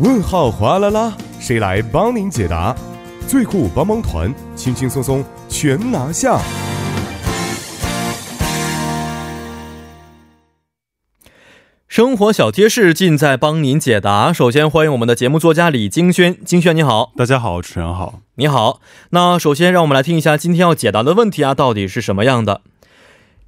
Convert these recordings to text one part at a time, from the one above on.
问号哗啦啦，谁来帮您解答？最酷帮帮团，轻轻松松全拿下。生活小贴士尽在帮您解答。首先欢迎我们的节目作家李金轩，金轩你好，大家好，主持人好，你好。那首先让我们来听一下今天要解答的问题啊，到底是什么样的？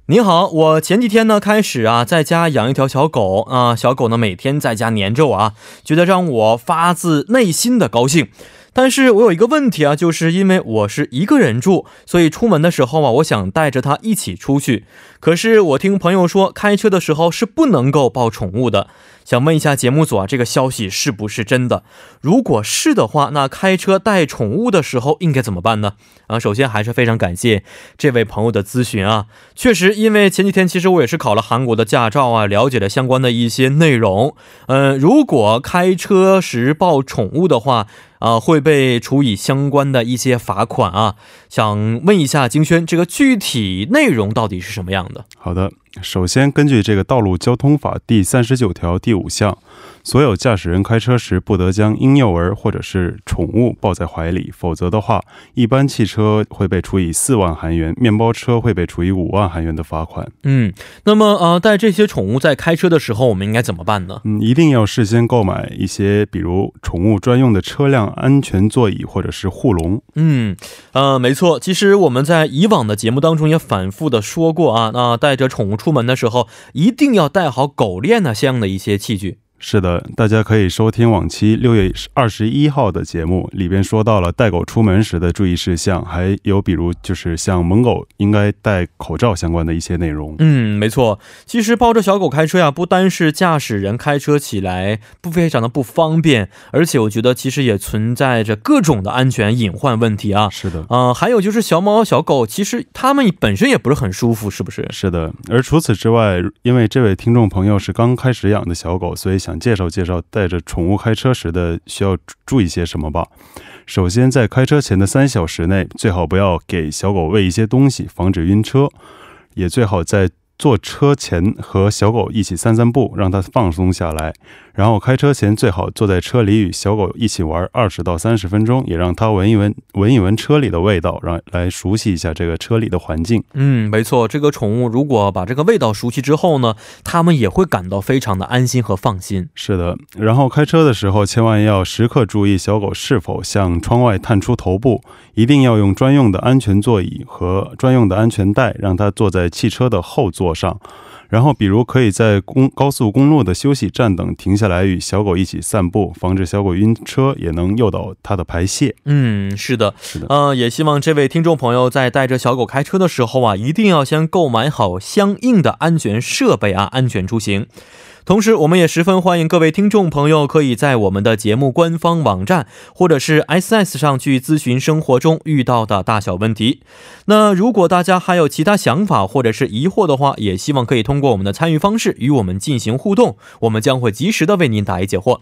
你好，我前几天呢开始啊，在家养一条小狗啊，小狗呢每天在家黏着我啊，觉得让我发自内心的高兴。但是我有一个问题啊，就是因为我是一个人住，所以出门的时候啊，我想带着它一起出去。可是我听朋友说，开车的时候是不能够抱宠物的。想问一下节目组啊，这个消息是不是真的？如果是的话，那开车带宠物的时候应该怎么办呢？啊，首先还是非常感谢这位朋友的咨询啊。确实，因为前几天其实我也是考了韩国的驾照啊，了解了相关的一些内容。嗯，如果开车时抱宠物的话，啊，会被处以相关的一些罚款啊。想问一下金轩，这个具体内容到底是什么样的？好的。首先，根据这个《道路交通法》第三十九条第五项。所有驾驶人开车时不得将婴幼儿或者是宠物抱在怀里，否则的话，一般汽车会被处以四万韩元，面包车会被处以五万韩元的罚款。嗯，那么呃，带这些宠物在开车的时候，我们应该怎么办呢？嗯，一定要事先购买一些，比如宠物专用的车辆安全座椅或者是护笼。嗯，呃，没错，其实我们在以往的节目当中也反复的说过啊，那带着宠物出门的时候，一定要带好狗链呢，相应的一些器具。是的，大家可以收听往期六月二十一号的节目，里边说到了带狗出门时的注意事项，还有比如就是像萌狗应该戴口罩相关的一些内容。嗯，没错。其实抱着小狗开车呀，不单是驾驶人开车起来不非常的不方便，而且我觉得其实也存在着各种的安全隐患问题啊。是的，嗯，还有就是小猫小狗，其实它们本身也不是很舒服，是不是？是的。而除此之外，因为这位听众朋友是刚开始养的小狗，所以想。介绍介绍带着宠物开车时的需要注意些什么吧。首先，在开车前的三小时内，最好不要给小狗喂一些东西，防止晕车。也最好在坐车前和小狗一起散散步，让它放松下来。然后开车前最好坐在车里与小狗一起玩二十到三十分钟，也让它闻一闻闻一闻车里的味道，让来熟悉一下这个车里的环境。嗯，没错，这个宠物如果把这个味道熟悉之后呢，它们也会感到非常的安心和放心。是的，然后开车的时候千万要时刻注意小狗是否向窗外探出头部，一定要用专用的安全座椅和专用的安全带，让它坐在汽车的后座上。然后，比如可以在公高速公路的休息站等停下来与小狗一起散步，防止小狗晕车，也能诱导它的排泄。嗯，是的，是的。嗯，也希望这位听众朋友在带着小狗开车的时候啊，一定要先购买好相应的安全设备啊，安全出行。同时，我们也十分欢迎各位听众朋友可以在我们的节目官方网站或者是 S S 上去咨询生活中遇到的大小问题。那如果大家还有其他想法或者是疑惑的话，也希望可以通过我们的参与方式与我们进行互动，我们将会及时的为您答疑解惑。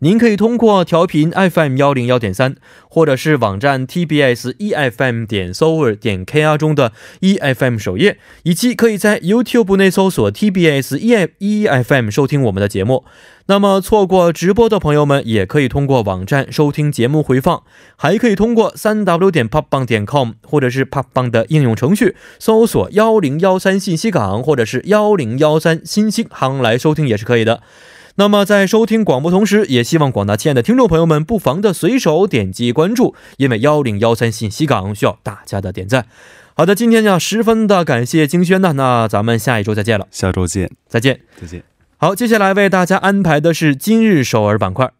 您可以通过调频 FM 幺零幺点三，或者是网站 TBS EFM 点 s o 点 KR 中的 EFM 首页，以及可以在 YouTube 内搜索 TBS EFM 收听我们的节目。那么错过直播的朋友们，也可以通过网站收听节目回放，还可以通过三 W 点 popbang 点 com 或者是 popbang 的应用程序搜索幺零幺三信息港或者是幺零幺三新星航来收听也是可以的。那么，在收听广播同时，也希望广大亲爱的听众朋友们不妨的随手点击关注，因为幺零幺三信息港需要大家的点赞。好的，今天呢，十分的感谢金轩呢，那咱们下一周再见了，下周见，再见，再见。好，接下来为大家安排的是今日首尔板块。